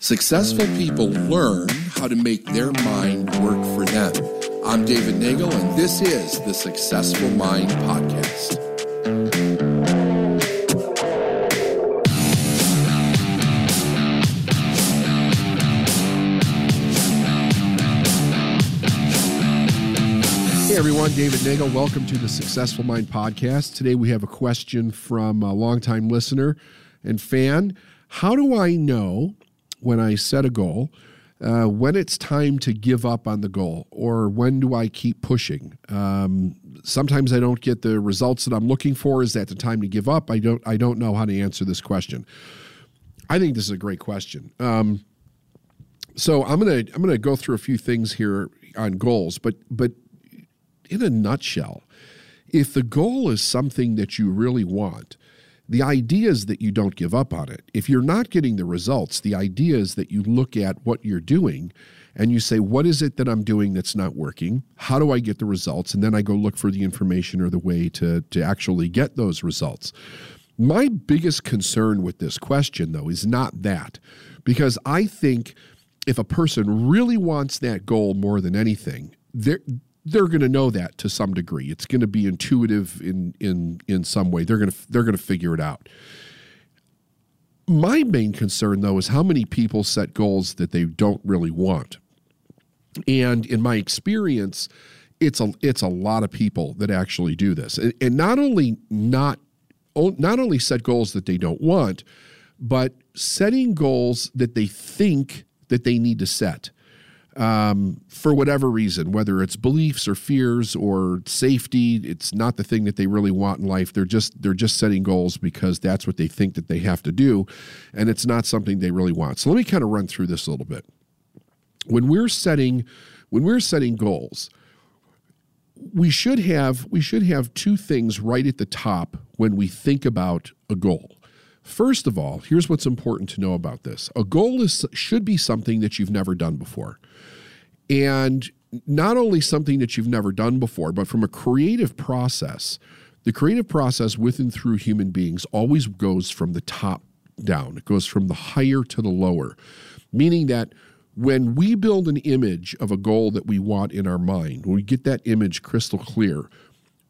Successful people learn how to make their mind work for them. I'm David Nagel, and this is the Successful Mind Podcast. Hey everyone, David Nagel. Welcome to the Successful Mind Podcast. Today we have a question from a longtime listener and fan. How do I know when I set a goal uh, when it's time to give up on the goal or when do I keep pushing? Um, sometimes I don't get the results that I'm looking for. Is that the time to give up? I don't. I don't know how to answer this question. I think this is a great question. Um, so I'm gonna I'm gonna go through a few things here on goals, but but in a nutshell, if the goal is something that you really want, the idea is that you don't give up on it. If you're not getting the results, the idea is that you look at what you're doing and you say, What is it that I'm doing that's not working? How do I get the results? And then I go look for the information or the way to, to actually get those results. My biggest concern with this question, though, is not that, because I think if a person really wants that goal more than anything, they're they're going to know that to some degree. It's going to be intuitive in in in some way. They're going to they're going to figure it out. My main concern though is how many people set goals that they don't really want. And in my experience, it's a it's a lot of people that actually do this. And, and not only not not only set goals that they don't want, but setting goals that they think that they need to set um, for whatever reason, whether it's beliefs or fears or safety, it's not the thing that they really want in life. They're just they're just setting goals because that's what they think that they have to do, and it's not something they really want. So let me kind of run through this a little bit. When we're setting when we're setting goals, we should have we should have two things right at the top when we think about a goal. First of all, here's what's important to know about this. A goal is should be something that you've never done before. And not only something that you've never done before, but from a creative process, the creative process with and through human beings always goes from the top down. It goes from the higher to the lower, meaning that when we build an image of a goal that we want in our mind, when we get that image crystal clear,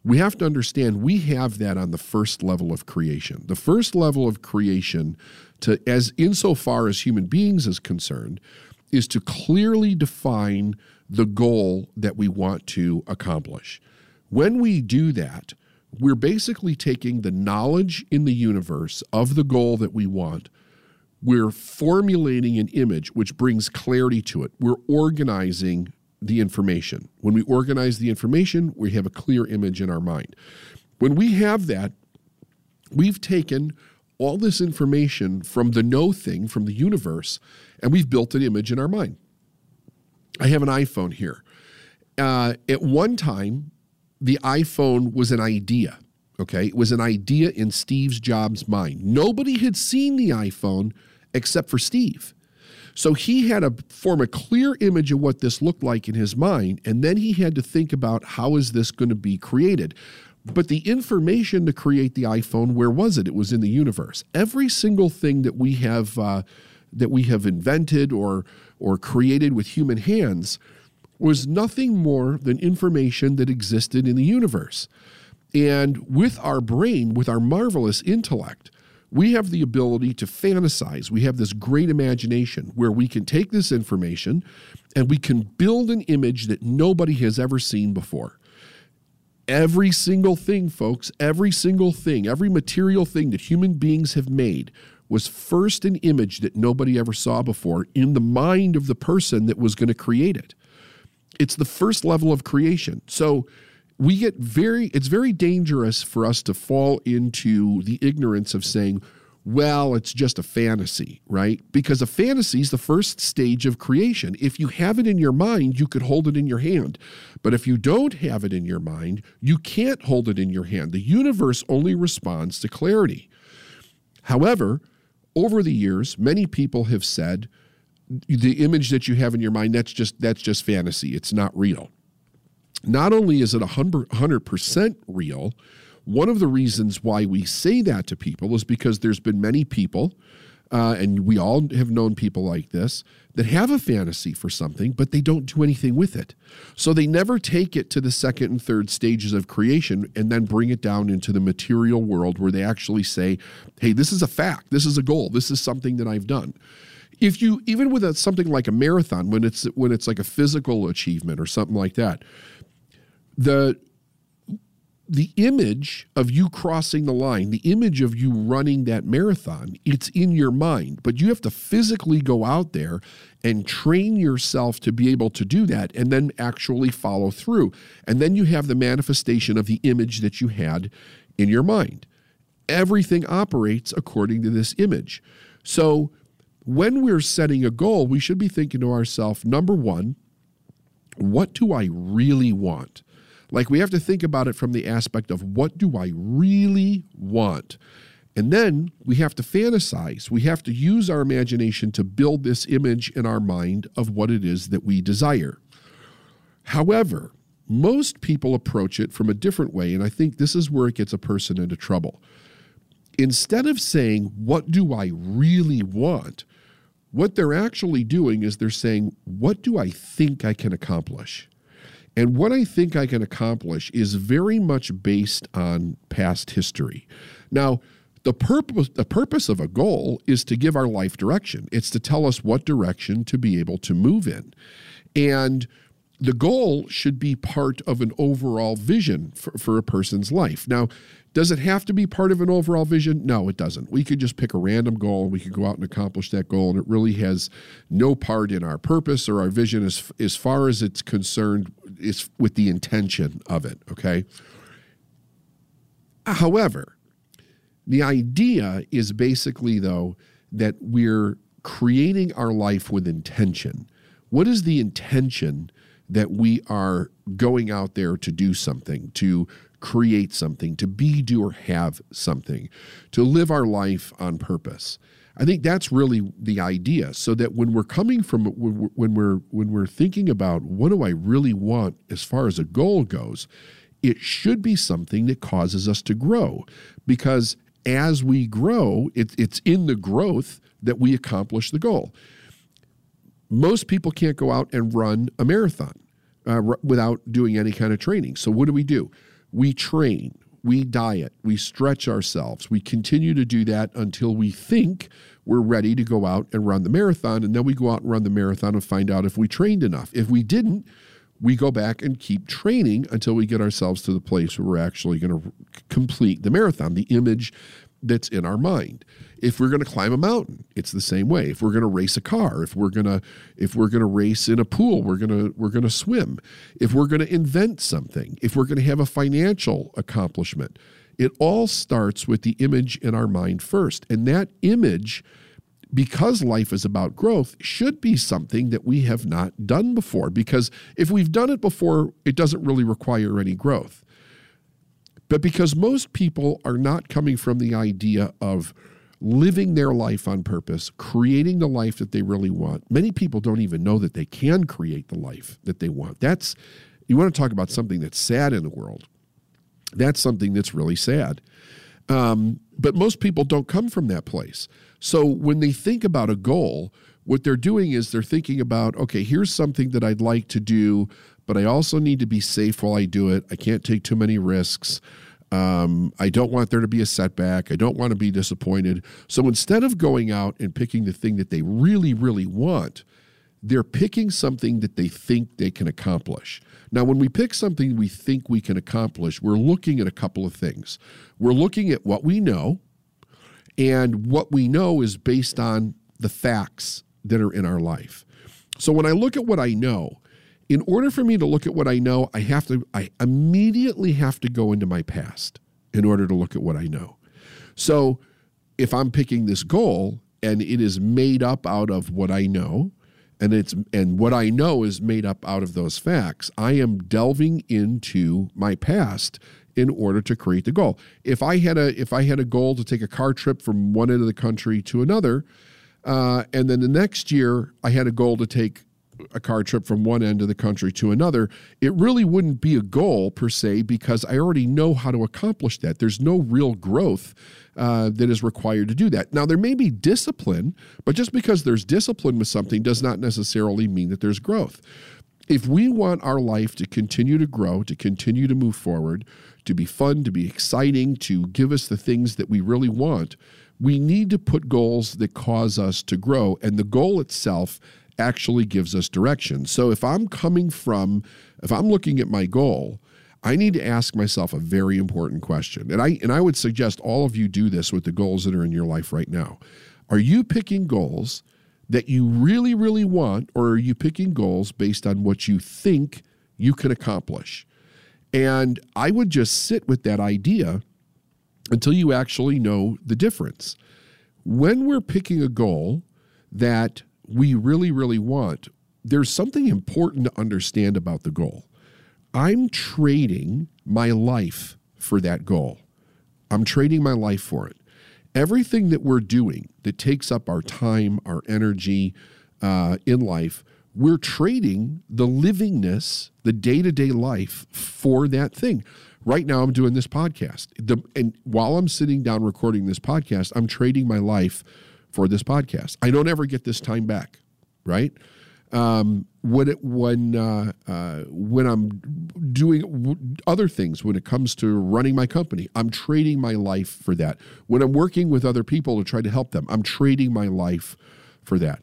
we have to understand we have that on the first level of creation. The first level of creation to as insofar as human beings is concerned is to clearly define the goal that we want to accomplish. When we do that, we're basically taking the knowledge in the universe of the goal that we want. We're formulating an image which brings clarity to it. We're organizing the information. When we organize the information, we have a clear image in our mind. When we have that, we've taken all this information from the know thing, from the universe, and we've built an image in our mind. I have an iPhone here. Uh, at one time, the iPhone was an idea. Okay, it was an idea in Steve Jobs' mind. Nobody had seen the iPhone except for Steve. So he had to form a clear image of what this looked like in his mind, and then he had to think about how is this going to be created. But the information to create the iPhone, where was it? It was in the universe. Every single thing that we have uh, that we have invented or or created with human hands was nothing more than information that existed in the universe. And with our brain, with our marvelous intellect, we have the ability to fantasize. We have this great imagination where we can take this information and we can build an image that nobody has ever seen before. Every single thing, folks, every single thing, every material thing that human beings have made was first an image that nobody ever saw before in the mind of the person that was going to create it. It's the first level of creation. So we get very, it's very dangerous for us to fall into the ignorance of saying, well, it's just a fantasy, right? Because a fantasy is the first stage of creation. If you have it in your mind, you could hold it in your hand. But if you don't have it in your mind, you can't hold it in your hand. The universe only responds to clarity. However, over the years, many people have said the image that you have in your mind that's just that's just fantasy. It's not real. Not only is it 100% real, one of the reasons why we say that to people is because there's been many people uh, and we all have known people like this that have a fantasy for something, but they don't do anything with it. So they never take it to the second and third stages of creation and then bring it down into the material world where they actually say, hey, this is a fact, this is a goal, this is something that I've done. If you even with a, something like a marathon, when it's when it's like a physical achievement or something like that, the the image of you crossing the line, the image of you running that marathon, it's in your mind, but you have to physically go out there and train yourself to be able to do that and then actually follow through. And then you have the manifestation of the image that you had in your mind. Everything operates according to this image. So when we're setting a goal, we should be thinking to ourselves number one, what do I really want? Like we have to think about it from the aspect of what do I really want? And then we have to fantasize. We have to use our imagination to build this image in our mind of what it is that we desire. However, most people approach it from a different way, and I think this is where it gets a person into trouble. Instead of saying, What do I really want? what they're actually doing is they're saying, What do I think I can accomplish? And what I think I can accomplish is very much based on past history. Now, the purpose, the purpose of a goal is to give our life direction. It's to tell us what direction to be able to move in. And the goal should be part of an overall vision for, for a person's life. Now, does it have to be part of an overall vision? No, it doesn't. We could just pick a random goal. We could go out and accomplish that goal, and it really has no part in our purpose or our vision as, as far as it's concerned is with the intention of it, okay? However, the idea is basically, though, that we're creating our life with intention. What is the intention that we are going out there to do something, to create something, to be, do, or have something, to live our life on purpose? I think that's really the idea. So that when we're coming from when we're when we're thinking about what do I really want as far as a goal goes, it should be something that causes us to grow, because as we grow, it, it's in the growth that we accomplish the goal. Most people can't go out and run a marathon uh, without doing any kind of training. So what do we do? We train we diet, we stretch ourselves, we continue to do that until we think we're ready to go out and run the marathon. And then we go out and run the marathon and find out if we trained enough. If we didn't, we go back and keep training until we get ourselves to the place where we're actually going to complete the marathon, the image that's in our mind. If we're going to climb a mountain, it's the same way. If we're going to race a car, if we're going to if we're going to race in a pool, we're going to we're going to swim. If we're going to invent something, if we're going to have a financial accomplishment, it all starts with the image in our mind first. And that image because life is about growth, should be something that we have not done before. Because if we've done it before, it doesn't really require any growth. But because most people are not coming from the idea of living their life on purpose, creating the life that they really want, many people don't even know that they can create the life that they want. That's, you want to talk about something that's sad in the world. That's something that's really sad. Um, but most people don't come from that place. So when they think about a goal, what they're doing is they're thinking about, okay, here's something that I'd like to do but I also need to be safe while I do it. I can't take too many risks. Um, I don't want there to be a setback. I don't want to be disappointed. So instead of going out and picking the thing that they really, really want, they're picking something that they think they can accomplish. Now, when we pick something we think we can accomplish, we're looking at a couple of things. We're looking at what we know, and what we know is based on the facts that are in our life. So when I look at what I know, in order for me to look at what I know, I have to, I immediately have to go into my past in order to look at what I know. So if I'm picking this goal and it is made up out of what I know, and it's and what I know is made up out of those facts, I am delving into my past in order to create the goal. If I had a if I had a goal to take a car trip from one end of the country to another, uh, and then the next year I had a goal to take a car trip from one end of the country to another, it really wouldn't be a goal per se because I already know how to accomplish that. There's no real growth uh, that is required to do that. Now, there may be discipline, but just because there's discipline with something does not necessarily mean that there's growth. If we want our life to continue to grow, to continue to move forward, to be fun, to be exciting, to give us the things that we really want, we need to put goals that cause us to grow. And the goal itself actually gives us direction. So if I'm coming from, if I'm looking at my goal, I need to ask myself a very important question. And I and I would suggest all of you do this with the goals that are in your life right now. Are you picking goals that you really really want or are you picking goals based on what you think you can accomplish? And I would just sit with that idea until you actually know the difference. When we're picking a goal that we really, really want, there's something important to understand about the goal. I'm trading my life for that goal. I'm trading my life for it. Everything that we're doing that takes up our time, our energy uh, in life, we're trading the livingness, the day to day life for that thing. Right now, I'm doing this podcast. The, and while I'm sitting down recording this podcast, I'm trading my life for this podcast. I don't ever get this time back, right? Um, when it when uh, uh, when I'm doing other things, when it comes to running my company, I'm trading my life for that. When I'm working with other people to try to help them, I'm trading my life for that.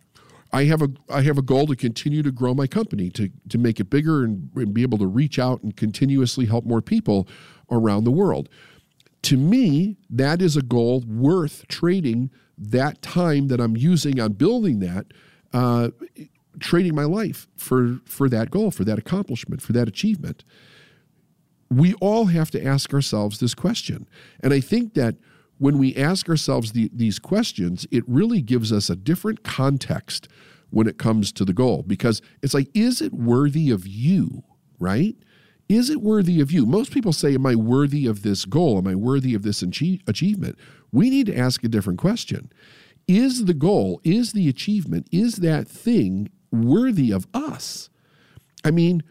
I have a I have a goal to continue to grow my company to to make it bigger and, and be able to reach out and continuously help more people around the world. To me, that is a goal worth trading that time that I'm using on building that, uh, trading my life for for that goal, for that accomplishment, for that achievement. We all have to ask ourselves this question, and I think that when we ask ourselves the, these questions, it really gives us a different context when it comes to the goal because it's like, is it worthy of you, right? Is it worthy of you? Most people say, Am I worthy of this goal? Am I worthy of this achievement? We need to ask a different question. Is the goal, is the achievement, is that thing worthy of us? I mean,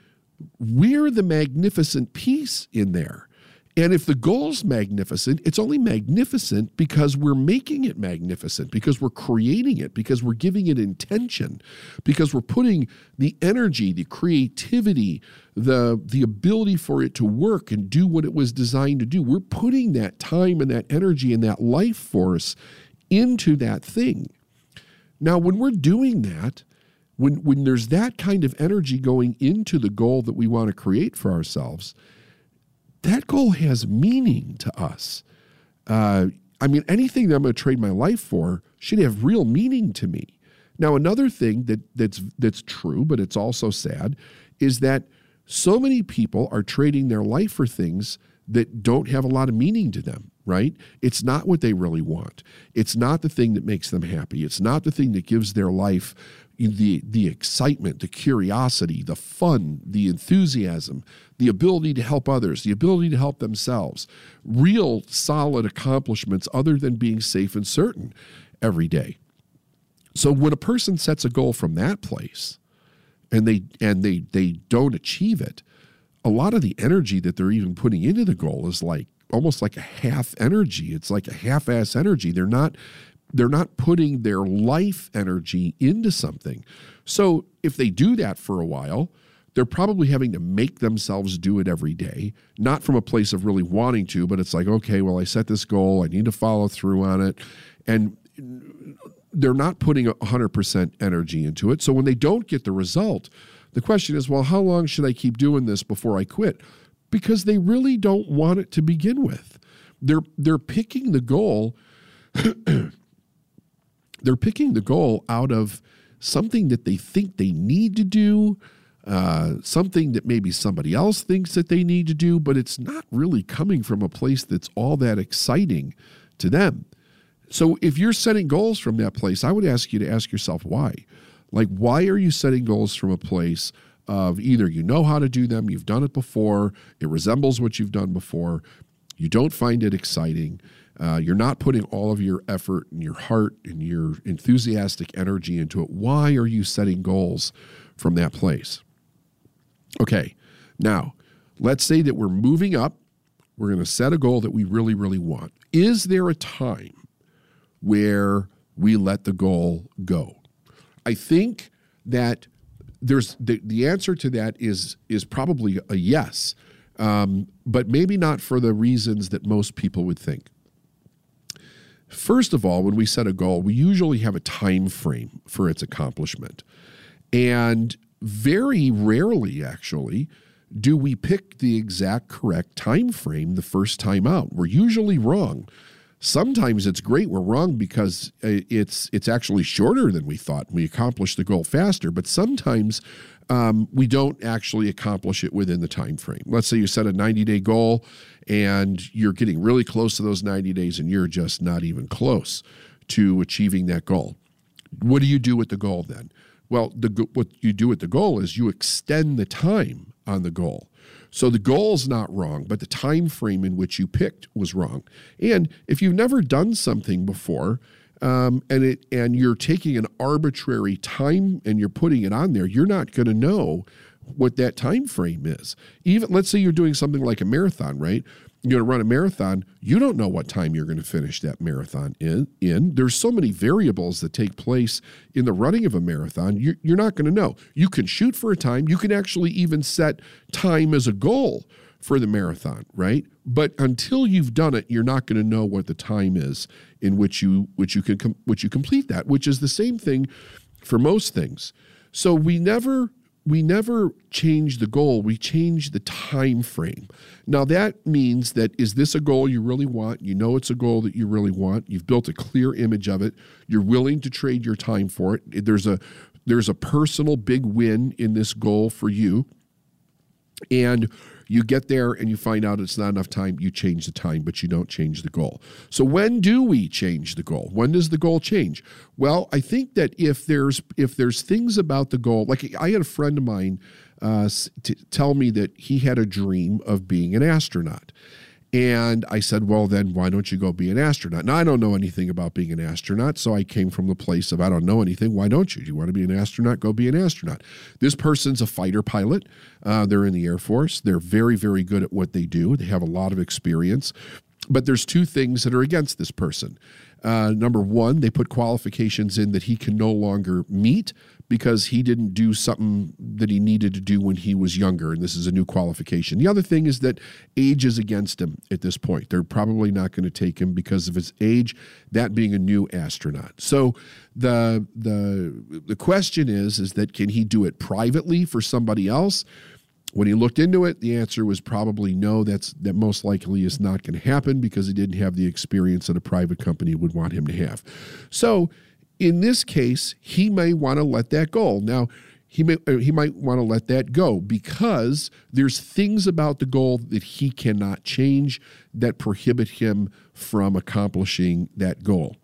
we're the magnificent piece in there. And if the goal's magnificent, it's only magnificent because we're making it magnificent, because we're creating it, because we're giving it intention, because we're putting the energy, the creativity, the, the ability for it to work and do what it was designed to do. We're putting that time and that energy and that life force into that thing. Now, when we're doing that, when, when there's that kind of energy going into the goal that we want to create for ourselves, that goal has meaning to us. Uh, I mean, anything that I'm going to trade my life for should have real meaning to me. Now, another thing that that's that's true, but it's also sad, is that so many people are trading their life for things that don't have a lot of meaning to them, right? It's not what they really want. It's not the thing that makes them happy. It's not the thing that gives their life the the excitement, the curiosity, the fun, the enthusiasm, the ability to help others, the ability to help themselves. Real solid accomplishments other than being safe and certain every day. So when a person sets a goal from that place and they and they they don't achieve it, a lot of the energy that they're even putting into the goal is like almost like a half energy. It's like a half-ass energy. They're not they're not putting their life energy into something. So if they do that for a while, they're probably having to make themselves do it every day, not from a place of really wanting to, but it's like, okay, well, I set this goal, I need to follow through on it. And they're not putting 100% energy into it. So when they don't get the result, the question is, well, how long should I keep doing this before I quit? Because they really don't want it to begin with. They're they're picking the goal they're picking the goal out of something that they think they need to do, uh, something that maybe somebody else thinks that they need to do, but it's not really coming from a place that's all that exciting to them. So if you're setting goals from that place, I would ask you to ask yourself why. Like, why are you setting goals from a place of either you know how to do them, you've done it before, it resembles what you've done before, you don't find it exciting, uh, you're not putting all of your effort and your heart and your enthusiastic energy into it. Why are you setting goals from that place. Okay, now let's say that we're moving up. We're going to set a goal that we really, really want. Is there a time where we let the goal go? I think that there's the, the answer to that is is probably a yes, um, but maybe not for the reasons that most people would think. First of all, when we set a goal, we usually have a time frame for its accomplishment. And very rarely actually do we pick the exact correct time frame the first time out. We're usually wrong. Sometimes it's great we're wrong because uh, it's it's actually shorter than we thought. We accomplish the goal faster, but sometimes um, we don't actually accomplish it within the time frame. Let's say you set a 90 day goal and you're getting really close to those 90 days and you're just not even close to achieving that goal. What do you do with the goal then? Well, the, what you do with the goal is you extend the time on the goal. So the goal's not wrong, but the time frame in which you picked was wrong. And if you've never done something before, um, and it and you're taking an arbitrary time and you're putting it on there, you're not going to know what that time frame is. Even let's say you're doing something like a marathon, right? You're going to run a marathon. You don't know what time you're going to finish that marathon in. In there's so many variables that take place in the running of a marathon. You're, you're not going to know. You can shoot for a time. You can actually even set time as a goal for the marathon, right? But until you've done it, you're not going to know what the time is in which you which you can com- which you complete that, which is the same thing for most things. So we never we never change the goal we change the time frame. Now that means that is this a goal you really want? You know it's a goal that you really want. You've built a clear image of it. You're willing to trade your time for it. There's a there's a personal big win in this goal for you. And you get there and you find out it's not enough time, you change the time, but you don't change the goal. So when do we change the goal? When does the goal change? Well, I think that if there's if there's things about the goal, like I had a friend of mine uh, t- tell me that he had a dream of being an astronaut. And I said, well, then why don't you go be an astronaut? Now, I don't know anything about being an astronaut, so I came from the place of I don't know anything. Why don't you? Do you want to be an astronaut? Go be an astronaut. This person's a fighter pilot. Uh, they're in the Air Force. They're very, very good at what they do. They have a lot of experience. But there's two things that are against this person. Uh, number one, they put qualifications in that he can no longer meet because he didn't do something that he needed to do when he was younger, and this is a new qualification. The other thing is that age is against him at this point. They're probably not going to take him because of his age, that being a new astronaut. So the the the question is is that can he do it privately for somebody else? When he looked into it, the answer was probably no. That's that most likely is not going to happen because he didn't have the experience that a private company would want him to have. So in this case, he may want to let that go. Now, he may uh, he might want to let that go because there's things about the goal that he cannot change that prohibit him from accomplishing that goal.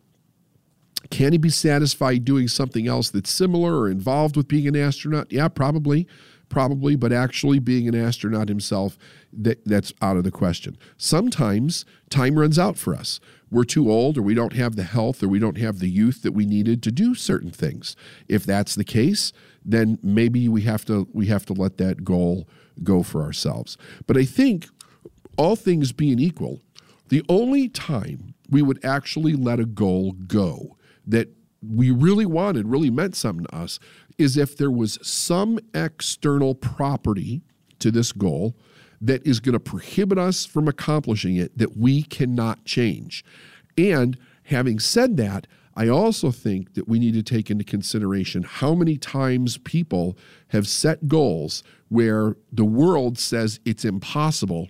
Can he be satisfied doing something else that's similar or involved with being an astronaut? Yeah, probably probably, but actually being an astronaut himself, that, that's out of the question. Sometimes time runs out for us. We're too old, or we don't have the health, or we don't have the youth that we needed to do certain things. If that's the case, then maybe we have to we have to let that goal go for ourselves. But I think all things being equal, the only time we would actually let a goal go that we really wanted, really meant something to us, is if there was some external property to this goal that is going to prohibit us from accomplishing it that we cannot change. And having said that, I also think that we need to take into consideration how many times people have set goals where the world says it's impossible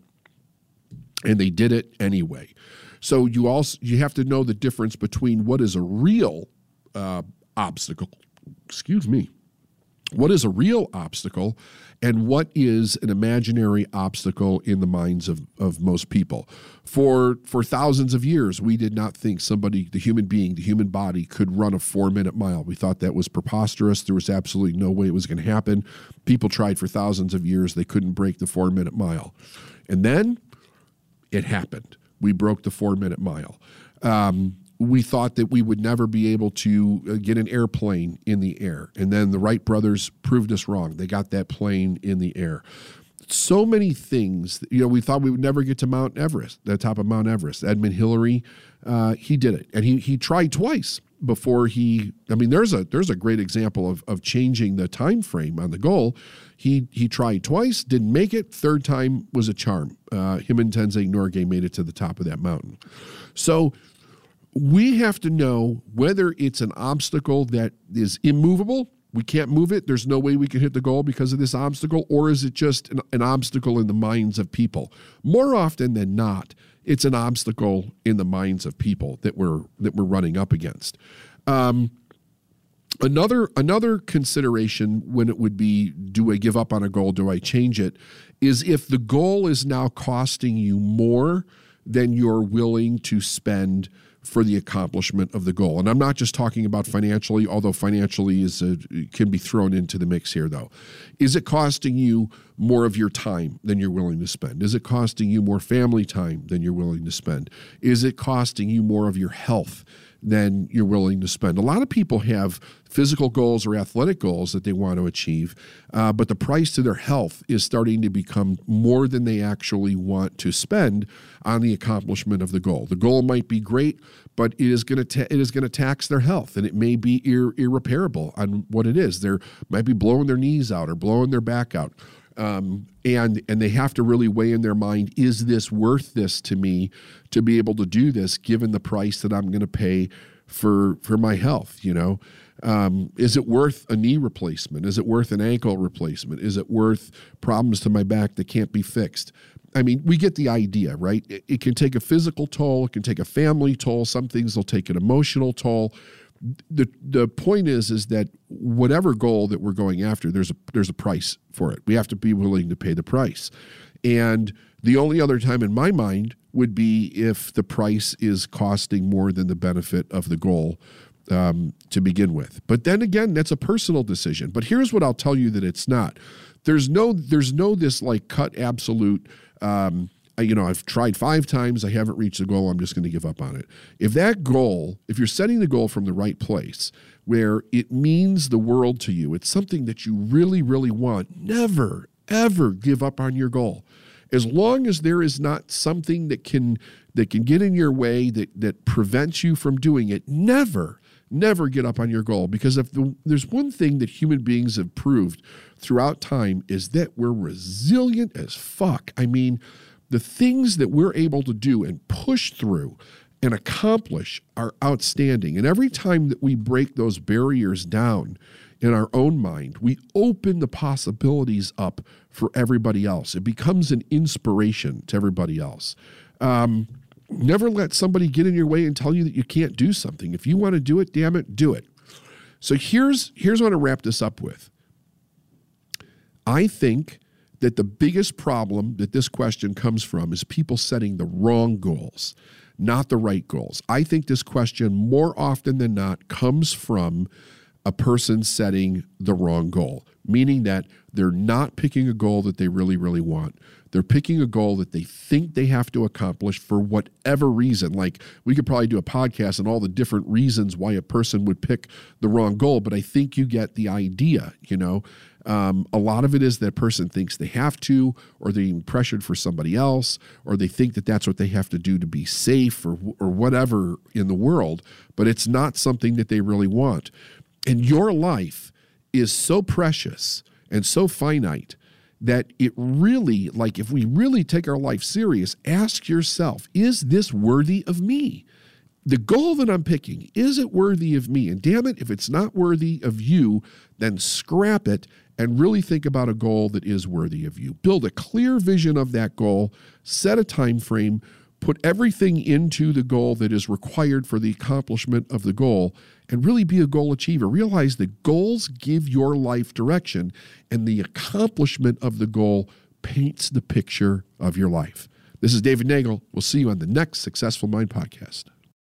and they did it anyway. So you also you have to know the difference between what is a real uh, obstacle, excuse me, what is a real obstacle and what is an imaginary obstacle in the minds of, of most people? For for thousands of years we did not think somebody the human being the human body could run a four minute mile. We thought that was preposterous. There was absolutely no way it was going to happen. People tried for thousands of years. They couldn't break the four minute mile. And then it happened. We broke the four minute mile. Um, we thought that we would never be able to uh, get an airplane in the air. And then the Wright brothers proved us wrong. They got that plane in the air. So many things, you know, we thought we would never get to Mount Everest, the top of Mount Everest. Edmund Hillary, uh, he did it. And he, he tried twice before he I mean there's a there's a great example of, of changing the time frame on the goal. He he tried twice, didn't make it. Third time was a charm. Uh, him and Tenzing Norgay made it to the top of that mountain. So we have to know whether it's an obstacle that is immovable. We can't move it. There's no way we can hit the goal because of this obstacle, or is it just an, an obstacle in the minds of people? More often than not, it's an obstacle in the minds of people that we're that we're running up against. Um, another another consideration when it would be do I give up on a goal? Do I change it? Is if the goal is now costing you more than you're willing to spend for the accomplishment of the goal. And I'm not just talking about financially, although financially is a, can be thrown into the mix here though. Is it costing you more of your time than you're willing to spend? Is it costing you more family time than you're willing to spend? Is it costing you more of your health than you're willing to spend? A lot of people have physical goals or athletic goals that they want to achieve, uh, but the price to their health is starting to become more than they actually want to spend on the accomplishment of the goal. The goal might be great, but it is going to ta- it is going to tax their health, and it may be ir- irreparable on what it is. They might be blowing their knees out or blowing their back out. Um, and and they have to really weigh in their mind: Is this worth this to me to be able to do this, given the price that I'm going to pay for for my health? You know, um, is it worth a knee replacement? Is it worth an ankle replacement? Is it worth problems to my back that can't be fixed? I mean, we get the idea, right? It, it, can take a physical toll, it can take a family toll. Some things will take an emotional toll. The the point is is that whatever goal that we're going after, there's a there's a price for it. We have to be willing to pay the price. And the only other time in my mind would be if the price is costing more than the benefit of the goal um, to begin with. But then again, that's a personal decision. But here's what I'll tell you that it's not. There's no there's no this like cut absolute. Um, you know, I've tried five times, I haven't reached the goal, I'm just going to give up on it. If that goal, if you're setting the goal from the right place, where it means the world to you, it's something that you really, really want, never, ever give up on your goal. As long as there is not something that can that can get in your way that that prevents you from doing it, never, never get up on your goal because if the, there's one thing that human beings have proved throughout time is that we're resilient as fuck. I mean, the things that we're able to do and push through and accomplish are outstanding. And every time that we break those barriers down in our own mind, we open the possibilities up for everybody else. It becomes an inspiration to everybody else. Um, Never let somebody get in your way and tell you that you can't do something. If you want to do it, damn it, do it. So here's here's what I wrap this up with. I think that the biggest problem that this question comes from is people setting the wrong goals, not the right goals. I think this question more often than not comes from a person setting the wrong goal, meaning that they're not picking a goal that they really, really want. They're picking a goal that they think they have to accomplish for whatever reason. Like we could probably do a podcast on all the different reasons why a person would pick the wrong goal, but I think you get the idea, you know. Um, a lot of it is that person thinks they have to, or they're being pressured for somebody else, or they think that that's what they have to do to be safe, or or whatever in the world. But it's not something that they really want. And your life is so precious and so finite that it really, like, if we really take our life serious, ask yourself, is this worthy of me? The goal that I'm picking, is it worthy of me? And damn it, if it's not worthy of you, then scrap it and really think about a goal that is worthy of you. Build a clear vision of that goal, set a time frame, put everything into the goal that is required for the accomplishment of the goal and really be a goal achiever. Realize that goals give your life direction, and the accomplishment of the goal paints the picture of your life. This is David Nagel. We'll see you on the next Successful Mind podcast.